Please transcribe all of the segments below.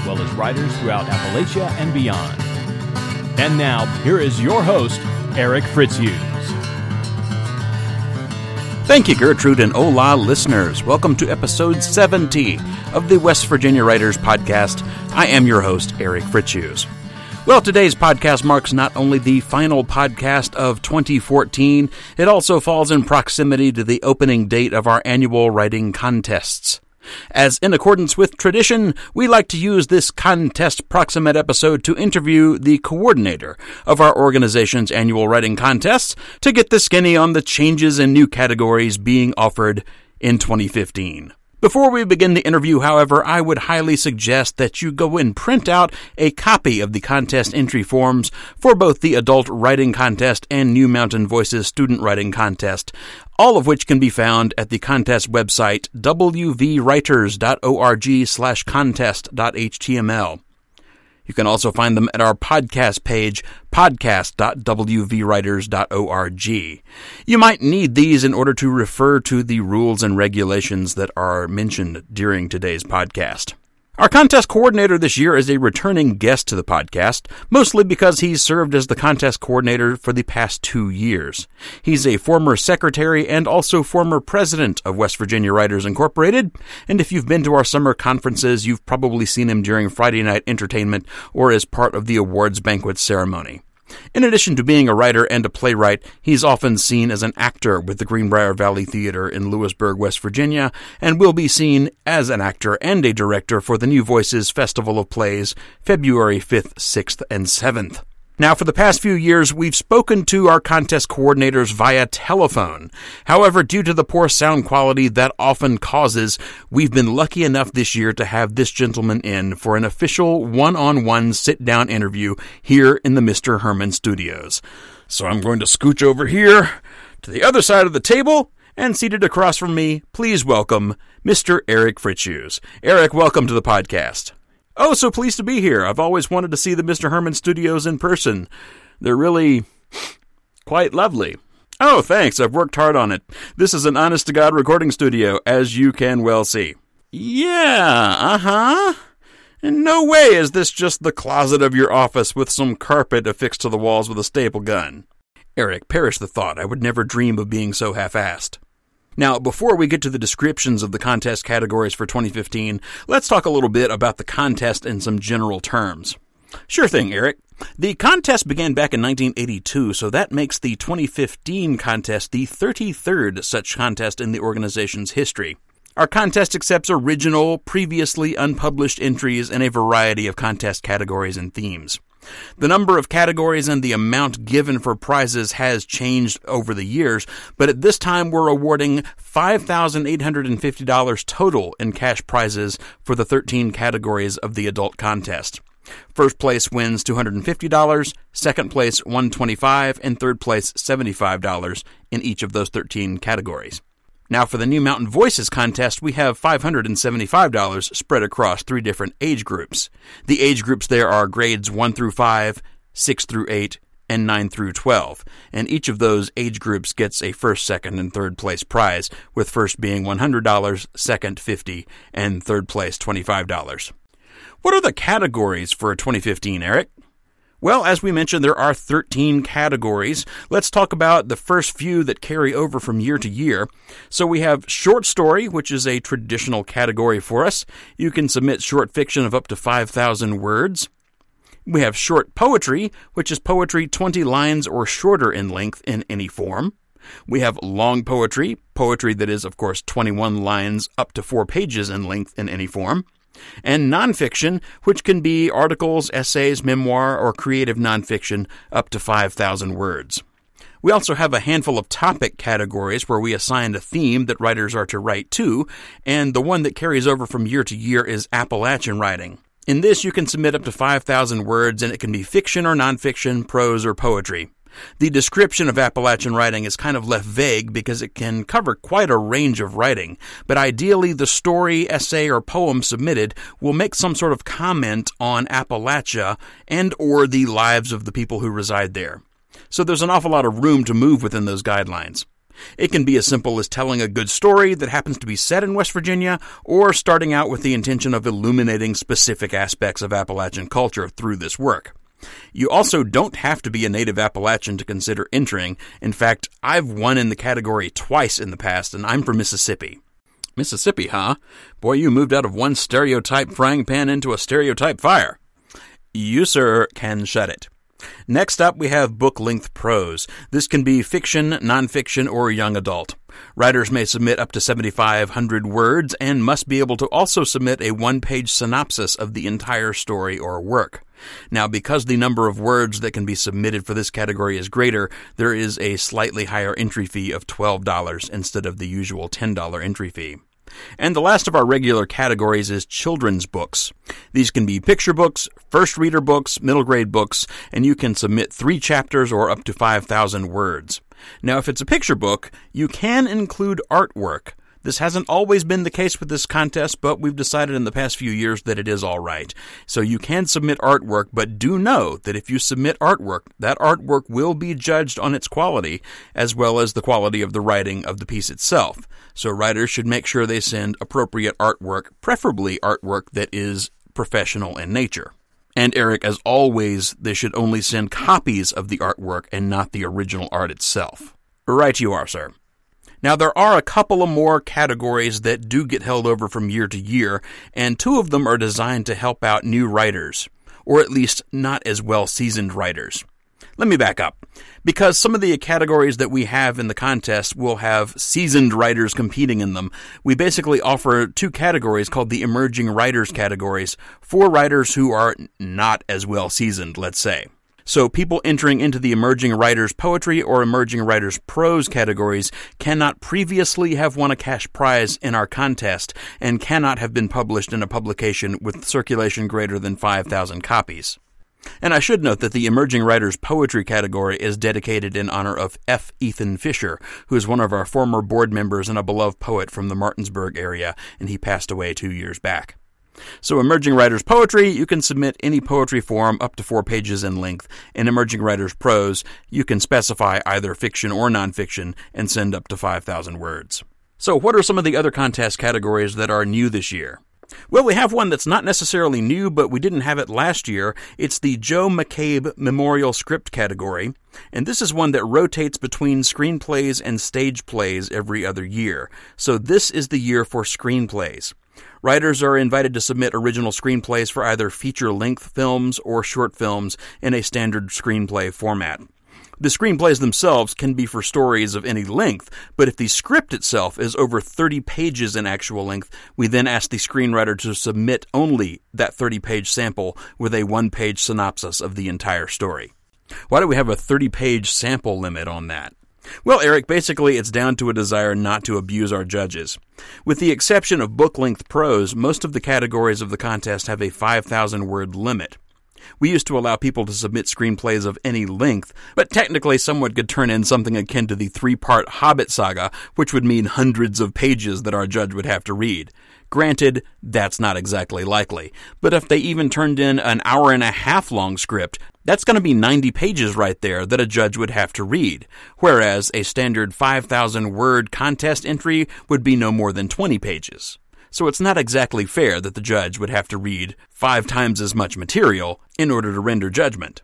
as well as writers throughout Appalachia and beyond. And now, here is your host, Eric Fritzius. Thank you, Gertrude and Ola listeners. Welcome to episode 70 of the West Virginia Writers Podcast. I am your host, Eric Fritzius. Well, today's podcast marks not only the final podcast of 2014, it also falls in proximity to the opening date of our annual writing contests. As in accordance with tradition, we like to use this contest proximate episode to interview the coordinator of our organization's annual writing contests to get the skinny on the changes and new categories being offered in 2015. Before we begin the interview, however, I would highly suggest that you go and print out a copy of the contest entry forms for both the Adult Writing Contest and New Mountain Voices Student Writing Contest, all of which can be found at the contest website wvwriters.org slash contest.html. You can also find them at our podcast page, podcast.wvwriters.org. You might need these in order to refer to the rules and regulations that are mentioned during today's podcast. Our contest coordinator this year is a returning guest to the podcast, mostly because he's served as the contest coordinator for the past two years. He's a former secretary and also former president of West Virginia Writers Incorporated, and if you've been to our summer conferences, you've probably seen him during Friday night entertainment or as part of the awards banquet ceremony. In addition to being a writer and a playwright, he's often seen as an actor with the Greenbrier Valley Theater in Lewisburg, West Virginia, and will be seen as an actor and a director for the New Voices Festival of Plays, February 5th, 6th, and 7th. Now, for the past few years, we've spoken to our contest coordinators via telephone. However, due to the poor sound quality that often causes, we've been lucky enough this year to have this gentleman in for an official one on one sit down interview here in the Mr. Herman studios. So I'm going to scooch over here to the other side of the table and seated across from me, please welcome Mr. Eric Fritzius. Eric, welcome to the podcast. Oh, so pleased to be here. I've always wanted to see the Mr. Herman studios in person. They're really quite lovely. Oh, thanks. I've worked hard on it. This is an honest to God recording studio, as you can well see. Yeah, uh huh. In no way is this just the closet of your office with some carpet affixed to the walls with a staple gun. Eric, perish the thought. I would never dream of being so half assed. Now, before we get to the descriptions of the contest categories for 2015, let's talk a little bit about the contest in some general terms. Sure thing, Eric. The contest began back in 1982, so that makes the 2015 contest the 33rd such contest in the organization's history. Our contest accepts original, previously unpublished entries in a variety of contest categories and themes. The number of categories and the amount given for prizes has changed over the years, but at this time we're awarding $5,850 total in cash prizes for the 13 categories of the adult contest. First place wins $250, second place 125, and third place $75 in each of those 13 categories. Now, for the New Mountain Voices contest, we have $575 spread across three different age groups. The age groups there are grades 1 through 5, 6 through 8, and 9 through 12, and each of those age groups gets a first, second, and third place prize, with first being $100, second 50, and third place $25. What are the categories for 2015, Eric? Well, as we mentioned, there are 13 categories. Let's talk about the first few that carry over from year to year. So we have short story, which is a traditional category for us. You can submit short fiction of up to 5,000 words. We have short poetry, which is poetry 20 lines or shorter in length in any form. We have long poetry, poetry that is, of course, 21 lines up to four pages in length in any form and nonfiction, which can be articles, essays, memoir, or creative nonfiction up to 5,000 words. We also have a handful of topic categories where we assign a theme that writers are to write to, and the one that carries over from year to year is Appalachian writing. In this, you can submit up to 5,000 words, and it can be fiction or nonfiction, prose or poetry. The description of Appalachian writing is kind of left vague because it can cover quite a range of writing, but ideally the story, essay, or poem submitted will make some sort of comment on Appalachia and or the lives of the people who reside there. So there's an awful lot of room to move within those guidelines. It can be as simple as telling a good story that happens to be set in West Virginia, or starting out with the intention of illuminating specific aspects of Appalachian culture through this work. You also don't have to be a native Appalachian to consider entering. In fact, I've won in the category twice in the past, and I'm from Mississippi. Mississippi, huh? Boy, you moved out of one stereotype frying pan into a stereotype fire. You, sir, can shut it. Next up, we have book length prose. This can be fiction, nonfiction, or young adult. Writers may submit up to 7,500 words and must be able to also submit a one page synopsis of the entire story or work. Now, because the number of words that can be submitted for this category is greater, there is a slightly higher entry fee of $12 instead of the usual $10 entry fee. And the last of our regular categories is children's books. These can be picture books, first reader books, middle grade books, and you can submit three chapters or up to 5,000 words. Now, if it's a picture book, you can include artwork, this hasn't always been the case with this contest, but we've decided in the past few years that it is all right. So you can submit artwork, but do know that if you submit artwork, that artwork will be judged on its quality as well as the quality of the writing of the piece itself. So writers should make sure they send appropriate artwork, preferably artwork that is professional in nature. And Eric, as always, they should only send copies of the artwork and not the original art itself. Right you are, sir. Now, there are a couple of more categories that do get held over from year to year, and two of them are designed to help out new writers, or at least not as well seasoned writers. Let me back up. Because some of the categories that we have in the contest will have seasoned writers competing in them, we basically offer two categories called the emerging writers categories for writers who are not as well seasoned, let's say. So people entering into the emerging writers poetry or emerging writers prose categories cannot previously have won a cash prize in our contest and cannot have been published in a publication with circulation greater than 5,000 copies. And I should note that the Emerging Writers Poetry category is dedicated in honor of F. Ethan Fisher, who is one of our former board members and a beloved poet from the Martinsburg area, and he passed away two years back. So, Emerging Writers Poetry, you can submit any poetry form up to four pages in length. In Emerging Writers Prose, you can specify either fiction or nonfiction and send up to 5,000 words. So, what are some of the other contest categories that are new this year? Well, we have one that's not necessarily new, but we didn't have it last year. It's the Joe McCabe Memorial Script category, and this is one that rotates between screenplays and stage plays every other year. So this is the year for screenplays. Writers are invited to submit original screenplays for either feature length films or short films in a standard screenplay format. The screenplays themselves can be for stories of any length, but if the script itself is over 30 pages in actual length, we then ask the screenwriter to submit only that 30 page sample with a one page synopsis of the entire story. Why do we have a 30 page sample limit on that? Well, Eric, basically it's down to a desire not to abuse our judges. With the exception of book length prose, most of the categories of the contest have a 5,000 word limit. We used to allow people to submit screenplays of any length, but technically someone could turn in something akin to the three part Hobbit saga, which would mean hundreds of pages that our judge would have to read. Granted, that's not exactly likely, but if they even turned in an hour and a half long script, that's going to be 90 pages right there that a judge would have to read, whereas a standard 5,000 word contest entry would be no more than 20 pages. So it's not exactly fair that the judge would have to read five times as much material in order to render judgment.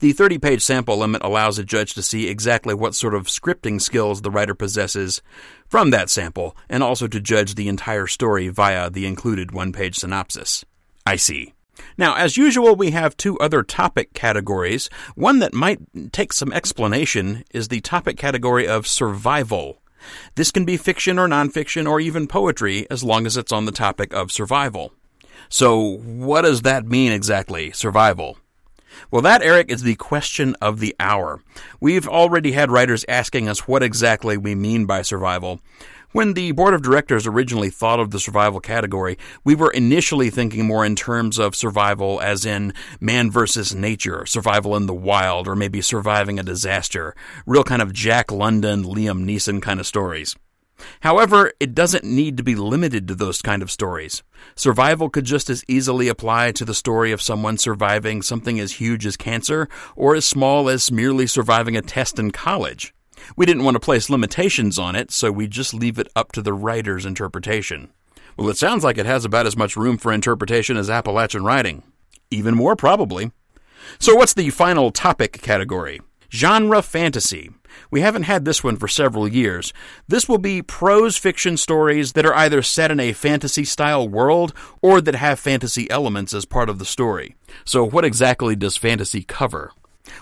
The 30 page sample limit allows a judge to see exactly what sort of scripting skills the writer possesses from that sample, and also to judge the entire story via the included one page synopsis. I see. Now, as usual, we have two other topic categories. One that might take some explanation is the topic category of survival. This can be fiction or nonfiction or even poetry as long as it's on the topic of survival. So, what does that mean exactly, survival? Well, that, Eric, is the question of the hour. We've already had writers asking us what exactly we mean by survival. When the board of directors originally thought of the survival category, we were initially thinking more in terms of survival as in man versus nature, survival in the wild, or maybe surviving a disaster. Real kind of Jack London, Liam Neeson kind of stories. However, it doesn't need to be limited to those kind of stories. Survival could just as easily apply to the story of someone surviving something as huge as cancer or as small as merely surviving a test in college. We didn't want to place limitations on it, so we just leave it up to the writer's interpretation. Well, it sounds like it has about as much room for interpretation as Appalachian writing. Even more, probably. So, what's the final topic category? Genre fantasy. We haven't had this one for several years. This will be prose fiction stories that are either set in a fantasy style world or that have fantasy elements as part of the story. So, what exactly does fantasy cover?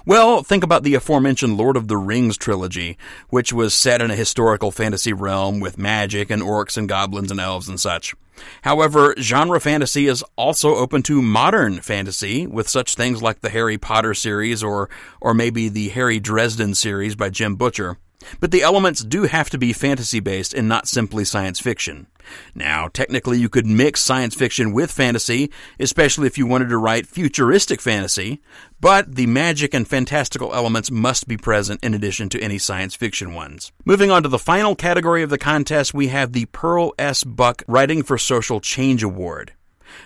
Well, think about the aforementioned Lord of the Rings trilogy, which was set in a historical fantasy realm with magic and orcs and goblins and elves and such. However, genre fantasy is also open to modern fantasy with such things like the Harry Potter series or or maybe the Harry Dresden series by Jim Butcher. But the elements do have to be fantasy based and not simply science fiction. Now, technically, you could mix science fiction with fantasy, especially if you wanted to write futuristic fantasy, but the magic and fantastical elements must be present in addition to any science fiction ones. Moving on to the final category of the contest, we have the Pearl S. Buck Writing for Social Change Award.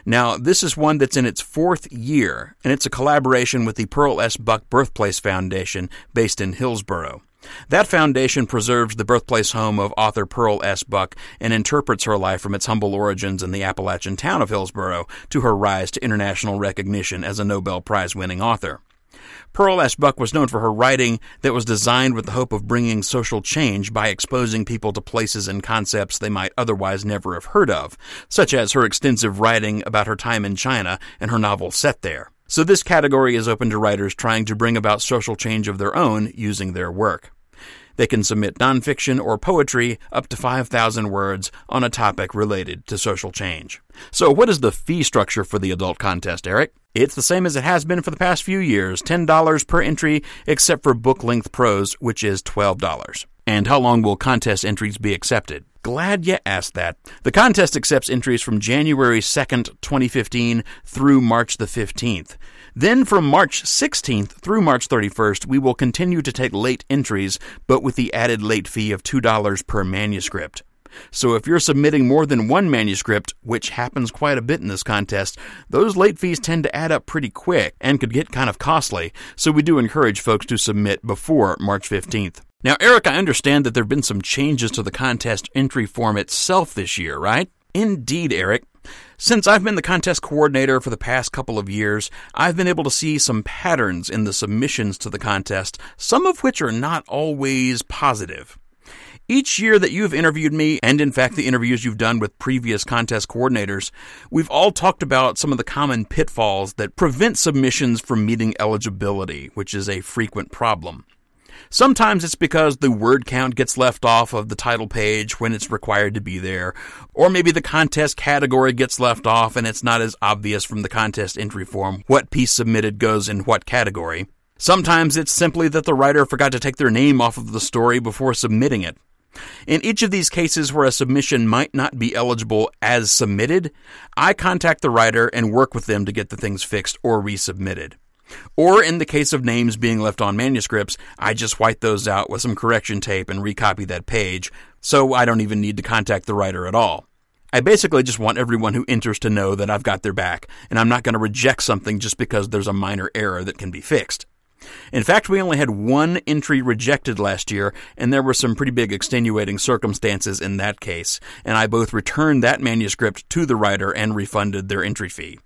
Now, this is one that's in its fourth year, and it's a collaboration with the Pearl S. Buck Birthplace Foundation based in Hillsboro. That foundation preserves the birthplace home of author Pearl S. Buck and interprets her life from its humble origins in the Appalachian town of Hillsboro to her rise to international recognition as a Nobel Prize winning author. Pearl S. Buck was known for her writing that was designed with the hope of bringing social change by exposing people to places and concepts they might otherwise never have heard of, such as her extensive writing about her time in China and her novel set there. So this category is open to writers trying to bring about social change of their own using their work. They can submit nonfiction or poetry up to 5,000 words on a topic related to social change. So, what is the fee structure for the adult contest, Eric? It's the same as it has been for the past few years $10 per entry, except for book length prose, which is $12. And how long will contest entries be accepted? Glad you asked that. The contest accepts entries from January 2nd, 2015 through March the 15th. Then from March 16th through March 31st, we will continue to take late entries, but with the added late fee of $2 per manuscript. So if you're submitting more than one manuscript, which happens quite a bit in this contest, those late fees tend to add up pretty quick and could get kind of costly. So we do encourage folks to submit before March 15th. Now, Eric, I understand that there have been some changes to the contest entry form itself this year, right? Indeed, Eric. Since I've been the contest coordinator for the past couple of years, I've been able to see some patterns in the submissions to the contest, some of which are not always positive. Each year that you've interviewed me, and in fact the interviews you've done with previous contest coordinators, we've all talked about some of the common pitfalls that prevent submissions from meeting eligibility, which is a frequent problem. Sometimes it's because the word count gets left off of the title page when it's required to be there, or maybe the contest category gets left off and it's not as obvious from the contest entry form what piece submitted goes in what category. Sometimes it's simply that the writer forgot to take their name off of the story before submitting it. In each of these cases where a submission might not be eligible as submitted, I contact the writer and work with them to get the things fixed or resubmitted. Or in the case of names being left on manuscripts, I just white those out with some correction tape and recopy that page, so I don't even need to contact the writer at all. I basically just want everyone who enters to know that I've got their back, and I'm not going to reject something just because there's a minor error that can be fixed. In fact, we only had one entry rejected last year, and there were some pretty big extenuating circumstances in that case, and I both returned that manuscript to the writer and refunded their entry fee.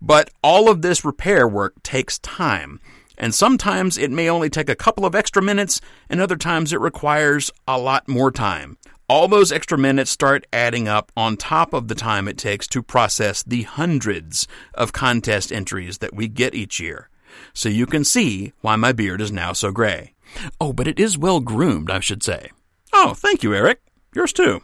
But all of this repair work takes time. And sometimes it may only take a couple of extra minutes, and other times it requires a lot more time. All those extra minutes start adding up on top of the time it takes to process the hundreds of contest entries that we get each year. So you can see why my beard is now so gray. Oh, but it is well groomed, I should say. Oh, thank you, Eric. Yours too.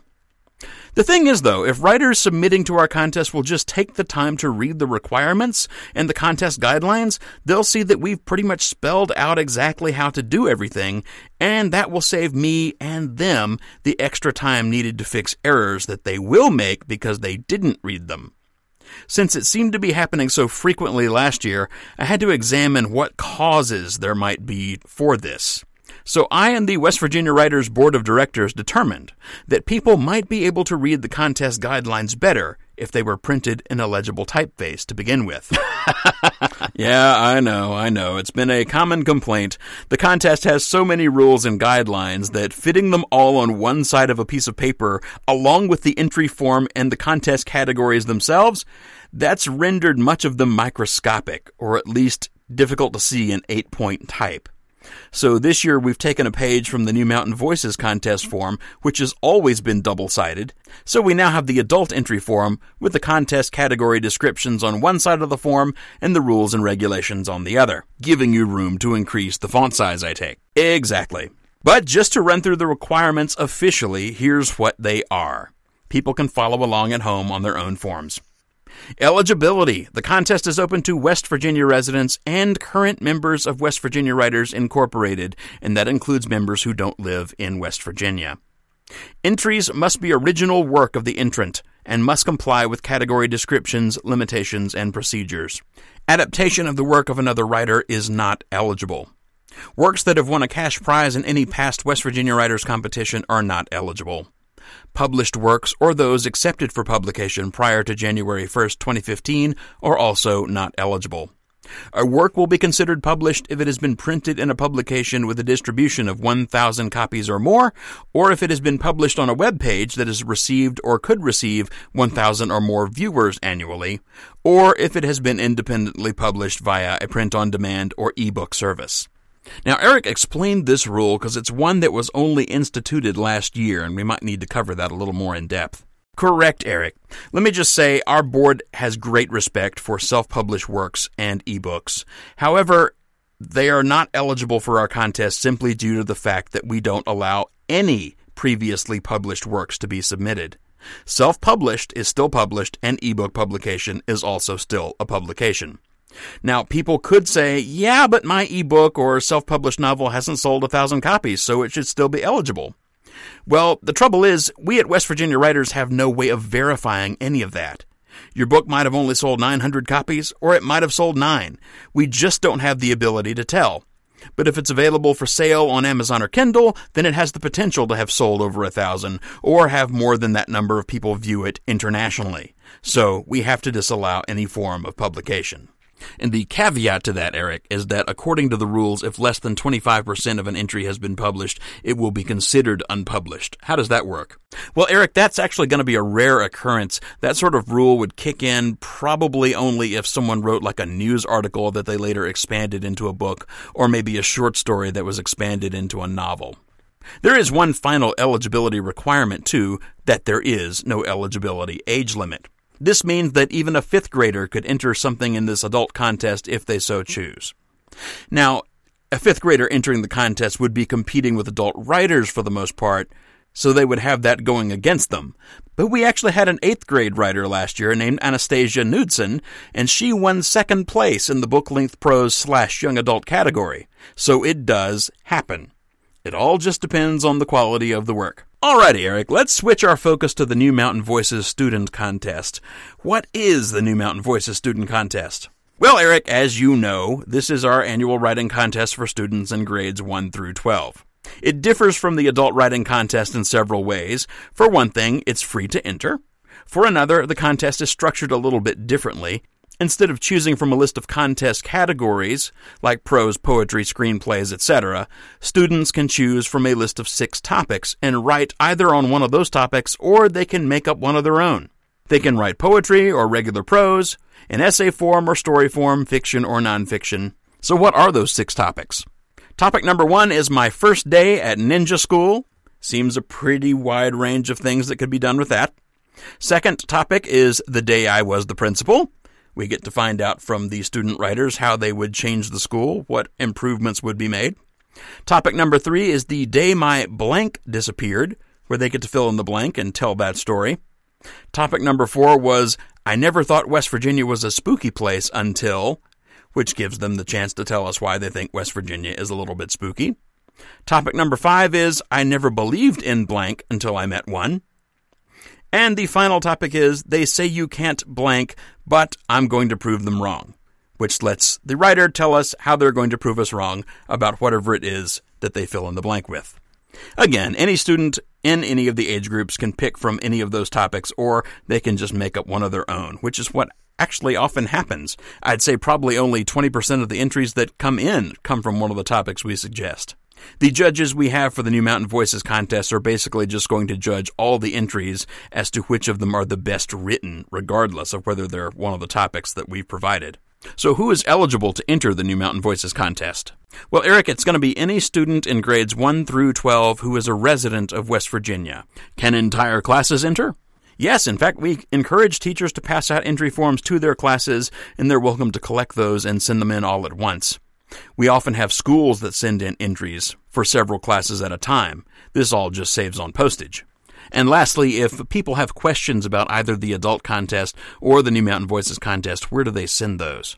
The thing is, though, if writers submitting to our contest will just take the time to read the requirements and the contest guidelines, they'll see that we've pretty much spelled out exactly how to do everything, and that will save me and them the extra time needed to fix errors that they will make because they didn't read them. Since it seemed to be happening so frequently last year, I had to examine what causes there might be for this. So I and the West Virginia Writers Board of Directors determined that people might be able to read the contest guidelines better if they were printed in a legible typeface to begin with. yeah, I know, I know. It's been a common complaint. The contest has so many rules and guidelines that fitting them all on one side of a piece of paper, along with the entry form and the contest categories themselves, that's rendered much of them microscopic, or at least difficult to see in eight point type. So this year we've taken a page from the New Mountain Voices contest form, which has always been double sided. So we now have the adult entry form with the contest category descriptions on one side of the form and the rules and regulations on the other, giving you room to increase the font size I take. Exactly. But just to run through the requirements officially, here's what they are. People can follow along at home on their own forms. Eligibility. The contest is open to West Virginia residents and current members of West Virginia Writers Incorporated, and that includes members who don't live in West Virginia. Entries must be original work of the entrant and must comply with category descriptions, limitations, and procedures. Adaptation of the work of another writer is not eligible. Works that have won a cash prize in any past West Virginia Writers competition are not eligible. Published works or those accepted for publication prior to January 1, 2015 are also not eligible. A work will be considered published if it has been printed in a publication with a distribution of 1,000 copies or more, or if it has been published on a web page that has received or could receive 1,000 or more viewers annually, or if it has been independently published via a print on demand or ebook service. Now, Eric explained this rule because it's one that was only instituted last year, and we might need to cover that a little more in depth. Correct, Eric. Let me just say our board has great respect for self published works and ebooks. However, they are not eligible for our contest simply due to the fact that we don't allow any previously published works to be submitted. Self published is still published, and ebook publication is also still a publication. Now, people could say, yeah, but my ebook or self published novel hasn't sold a thousand copies, so it should still be eligible. Well, the trouble is, we at West Virginia Writers have no way of verifying any of that. Your book might have only sold 900 copies, or it might have sold 9. We just don't have the ability to tell. But if it's available for sale on Amazon or Kindle, then it has the potential to have sold over a thousand, or have more than that number of people view it internationally. So we have to disallow any form of publication. And the caveat to that, Eric, is that according to the rules, if less than 25% of an entry has been published, it will be considered unpublished. How does that work? Well, Eric, that's actually going to be a rare occurrence. That sort of rule would kick in probably only if someone wrote like a news article that they later expanded into a book, or maybe a short story that was expanded into a novel. There is one final eligibility requirement, too, that there is no eligibility age limit. This means that even a fifth grader could enter something in this adult contest if they so choose. Now, a fifth grader entering the contest would be competing with adult writers for the most part, so they would have that going against them. But we actually had an eighth grade writer last year named Anastasia Knudsen, and she won second place in the book length prose slash young adult category. So it does happen. It all just depends on the quality of the work. Alrighty, Eric, let's switch our focus to the New Mountain Voices Student Contest. What is the New Mountain Voices Student Contest? Well, Eric, as you know, this is our annual writing contest for students in grades 1 through 12. It differs from the adult writing contest in several ways. For one thing, it's free to enter. For another, the contest is structured a little bit differently. Instead of choosing from a list of contest categories, like prose, poetry, screenplays, etc., students can choose from a list of six topics and write either on one of those topics or they can make up one of their own. They can write poetry or regular prose, in essay form or story form, fiction or nonfiction. So, what are those six topics? Topic number one is my first day at ninja school. Seems a pretty wide range of things that could be done with that. Second topic is the day I was the principal. We get to find out from the student writers how they would change the school, what improvements would be made. Topic number three is the day my blank disappeared, where they get to fill in the blank and tell that story. Topic number four was I never thought West Virginia was a spooky place until, which gives them the chance to tell us why they think West Virginia is a little bit spooky. Topic number five is I never believed in blank until I met one. And the final topic is they say you can't blank, but I'm going to prove them wrong, which lets the writer tell us how they're going to prove us wrong about whatever it is that they fill in the blank with. Again, any student in any of the age groups can pick from any of those topics, or they can just make up one of their own, which is what actually often happens. I'd say probably only 20% of the entries that come in come from one of the topics we suggest. The judges we have for the New Mountain Voices contest are basically just going to judge all the entries as to which of them are the best written, regardless of whether they're one of the topics that we've provided. So, who is eligible to enter the New Mountain Voices contest? Well, Eric, it's going to be any student in grades 1 through 12 who is a resident of West Virginia. Can entire classes enter? Yes, in fact, we encourage teachers to pass out entry forms to their classes, and they're welcome to collect those and send them in all at once. We often have schools that send in entries for several classes at a time. This all just saves on postage. And lastly, if people have questions about either the adult contest or the New Mountain Voices contest, where do they send those?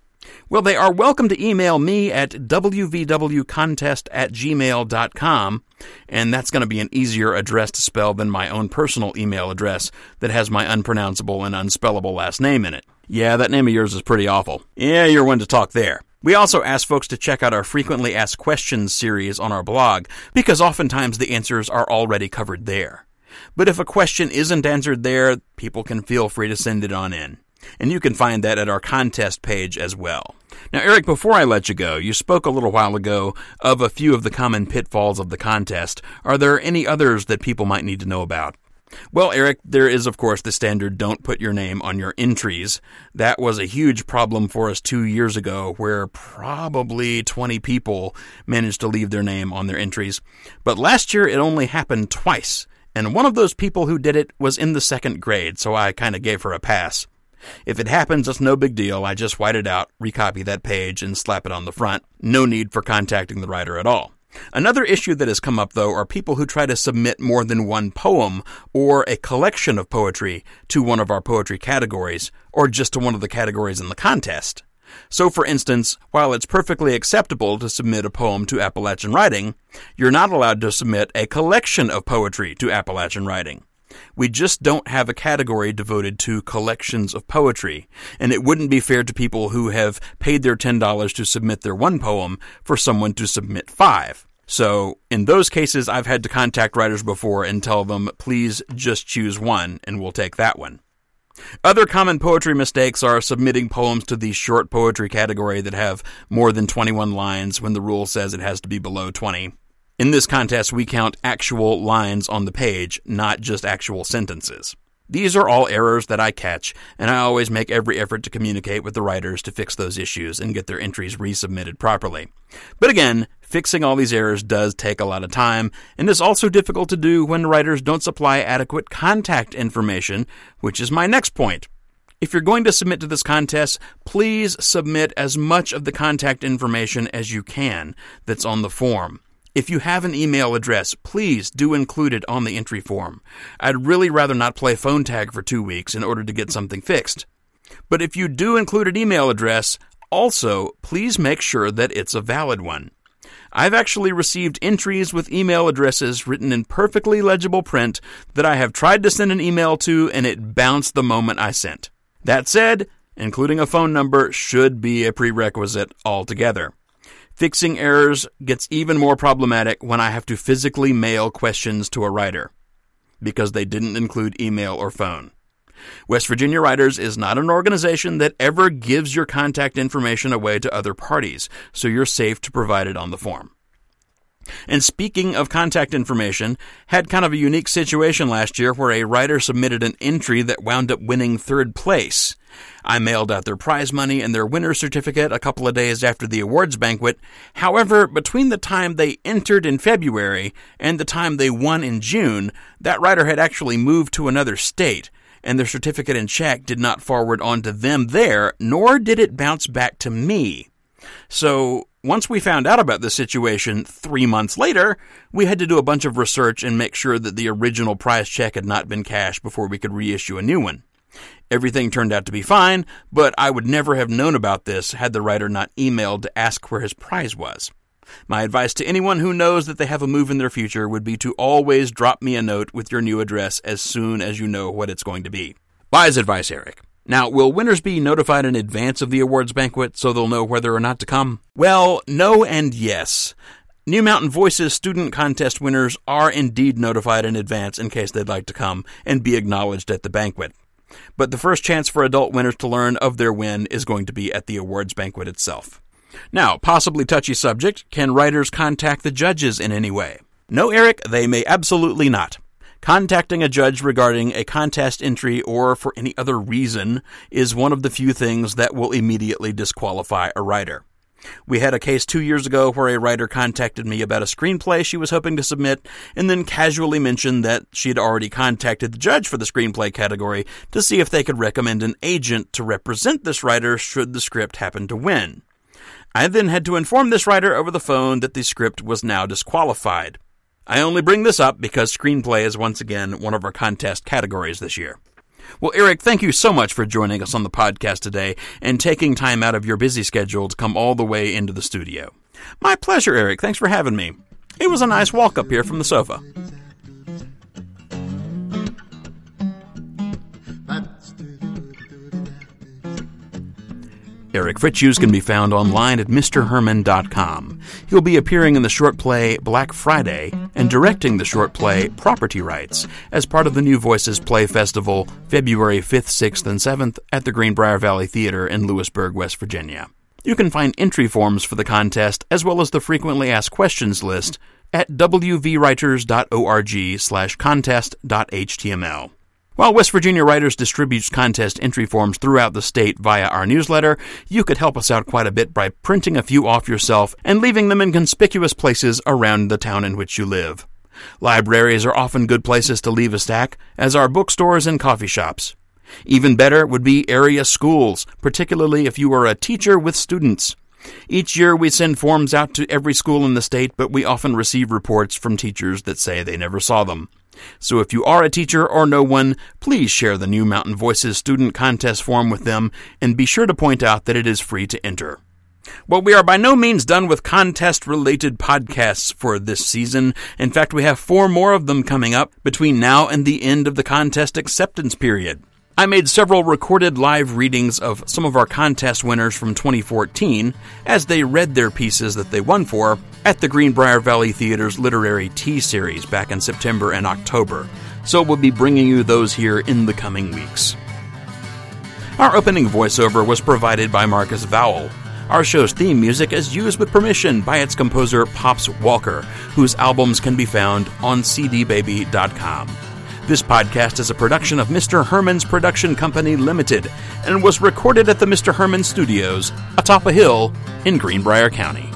Well, they are welcome to email me at wvwcontest at gmail.com, and that's going to be an easier address to spell than my own personal email address that has my unpronounceable and unspellable last name in it. Yeah, that name of yours is pretty awful. Yeah, you're one to talk there. We also ask folks to check out our frequently asked questions series on our blog because oftentimes the answers are already covered there. But if a question isn't answered there, people can feel free to send it on in. And you can find that at our contest page as well. Now, Eric, before I let you go, you spoke a little while ago of a few of the common pitfalls of the contest. Are there any others that people might need to know about? Well, Eric, there is, of course, the standard don't put your name on your entries. That was a huge problem for us two years ago, where probably 20 people managed to leave their name on their entries. But last year, it only happened twice. And one of those people who did it was in the second grade, so I kind of gave her a pass. If it happens, it's no big deal. I just white it out, recopy that page, and slap it on the front. No need for contacting the writer at all. Another issue that has come up, though, are people who try to submit more than one poem or a collection of poetry to one of our poetry categories, or just to one of the categories in the contest. So, for instance, while it's perfectly acceptable to submit a poem to Appalachian Writing, you're not allowed to submit a collection of poetry to Appalachian Writing. We just don't have a category devoted to collections of poetry, and it wouldn't be fair to people who have paid their $10 to submit their one poem for someone to submit five. So, in those cases, I've had to contact writers before and tell them, please just choose one, and we'll take that one. Other common poetry mistakes are submitting poems to the short poetry category that have more than 21 lines when the rule says it has to be below 20. In this contest, we count actual lines on the page, not just actual sentences. These are all errors that I catch, and I always make every effort to communicate with the writers to fix those issues and get their entries resubmitted properly. But again, fixing all these errors does take a lot of time, and is also difficult to do when writers don't supply adequate contact information, which is my next point. If you're going to submit to this contest, please submit as much of the contact information as you can that's on the form. If you have an email address, please do include it on the entry form. I'd really rather not play phone tag for two weeks in order to get something fixed. But if you do include an email address, also please make sure that it's a valid one. I've actually received entries with email addresses written in perfectly legible print that I have tried to send an email to and it bounced the moment I sent. That said, including a phone number should be a prerequisite altogether. Fixing errors gets even more problematic when I have to physically mail questions to a writer because they didn't include email or phone. West Virginia Writers is not an organization that ever gives your contact information away to other parties, so you're safe to provide it on the form. And speaking of contact information, had kind of a unique situation last year where a writer submitted an entry that wound up winning third place. I mailed out their prize money and their winner's certificate a couple of days after the awards banquet. However, between the time they entered in February and the time they won in June, that writer had actually moved to another state, and their certificate and check did not forward on to them there, nor did it bounce back to me. So, once we found out about this situation three months later, we had to do a bunch of research and make sure that the original prize check had not been cashed before we could reissue a new one. Everything turned out to be fine, but I would never have known about this had the writer not emailed to ask where his prize was. My advice to anyone who knows that they have a move in their future would be to always drop me a note with your new address as soon as you know what it's going to be. Wise advice, Eric. Now, will winners be notified in advance of the awards banquet so they'll know whether or not to come? Well, no and yes. New Mountain Voices student contest winners are indeed notified in advance in case they'd like to come and be acknowledged at the banquet. But the first chance for adult winners to learn of their win is going to be at the awards banquet itself. Now, possibly touchy subject, can writers contact the judges in any way? No, Eric, they may absolutely not. Contacting a judge regarding a contest entry or for any other reason is one of the few things that will immediately disqualify a writer. We had a case two years ago where a writer contacted me about a screenplay she was hoping to submit and then casually mentioned that she had already contacted the judge for the screenplay category to see if they could recommend an agent to represent this writer should the script happen to win. I then had to inform this writer over the phone that the script was now disqualified. I only bring this up because screenplay is once again one of our contest categories this year. Well, Eric, thank you so much for joining us on the podcast today and taking time out of your busy schedule to come all the way into the studio. My pleasure, Eric. Thanks for having me. It was a nice walk up here from the sofa. Eric Fritzius can be found online at MrHerman.com. He'll be appearing in the short play Black Friday and directing the short play Property Rights as part of the New Voices Play Festival February 5th, 6th, and 7th at the Greenbrier Valley Theater in Lewisburg, West Virginia. You can find entry forms for the contest as well as the frequently asked questions list at wvwriters.org slash contest.html. While West Virginia Writers distributes contest entry forms throughout the state via our newsletter, you could help us out quite a bit by printing a few off yourself and leaving them in conspicuous places around the town in which you live. Libraries are often good places to leave a stack, as are bookstores and coffee shops. Even better would be area schools, particularly if you are a teacher with students. Each year we send forms out to every school in the state, but we often receive reports from teachers that say they never saw them. So if you are a teacher or know one, please share the New Mountain Voices student contest form with them and be sure to point out that it is free to enter. Well, we are by no means done with contest related podcasts for this season. In fact, we have four more of them coming up between now and the end of the contest acceptance period. I made several recorded live readings of some of our contest winners from 2014 as they read their pieces that they won for at the Greenbrier Valley Theater's Literary Tea Series back in September and October, so we'll be bringing you those here in the coming weeks. Our opening voiceover was provided by Marcus Vowell. Our show's theme music is used with permission by its composer Pops Walker, whose albums can be found on cdbaby.com. This podcast is a production of Mr. Herman's Production Company Limited and was recorded at the Mr. Herman Studios atop a hill in Greenbrier County.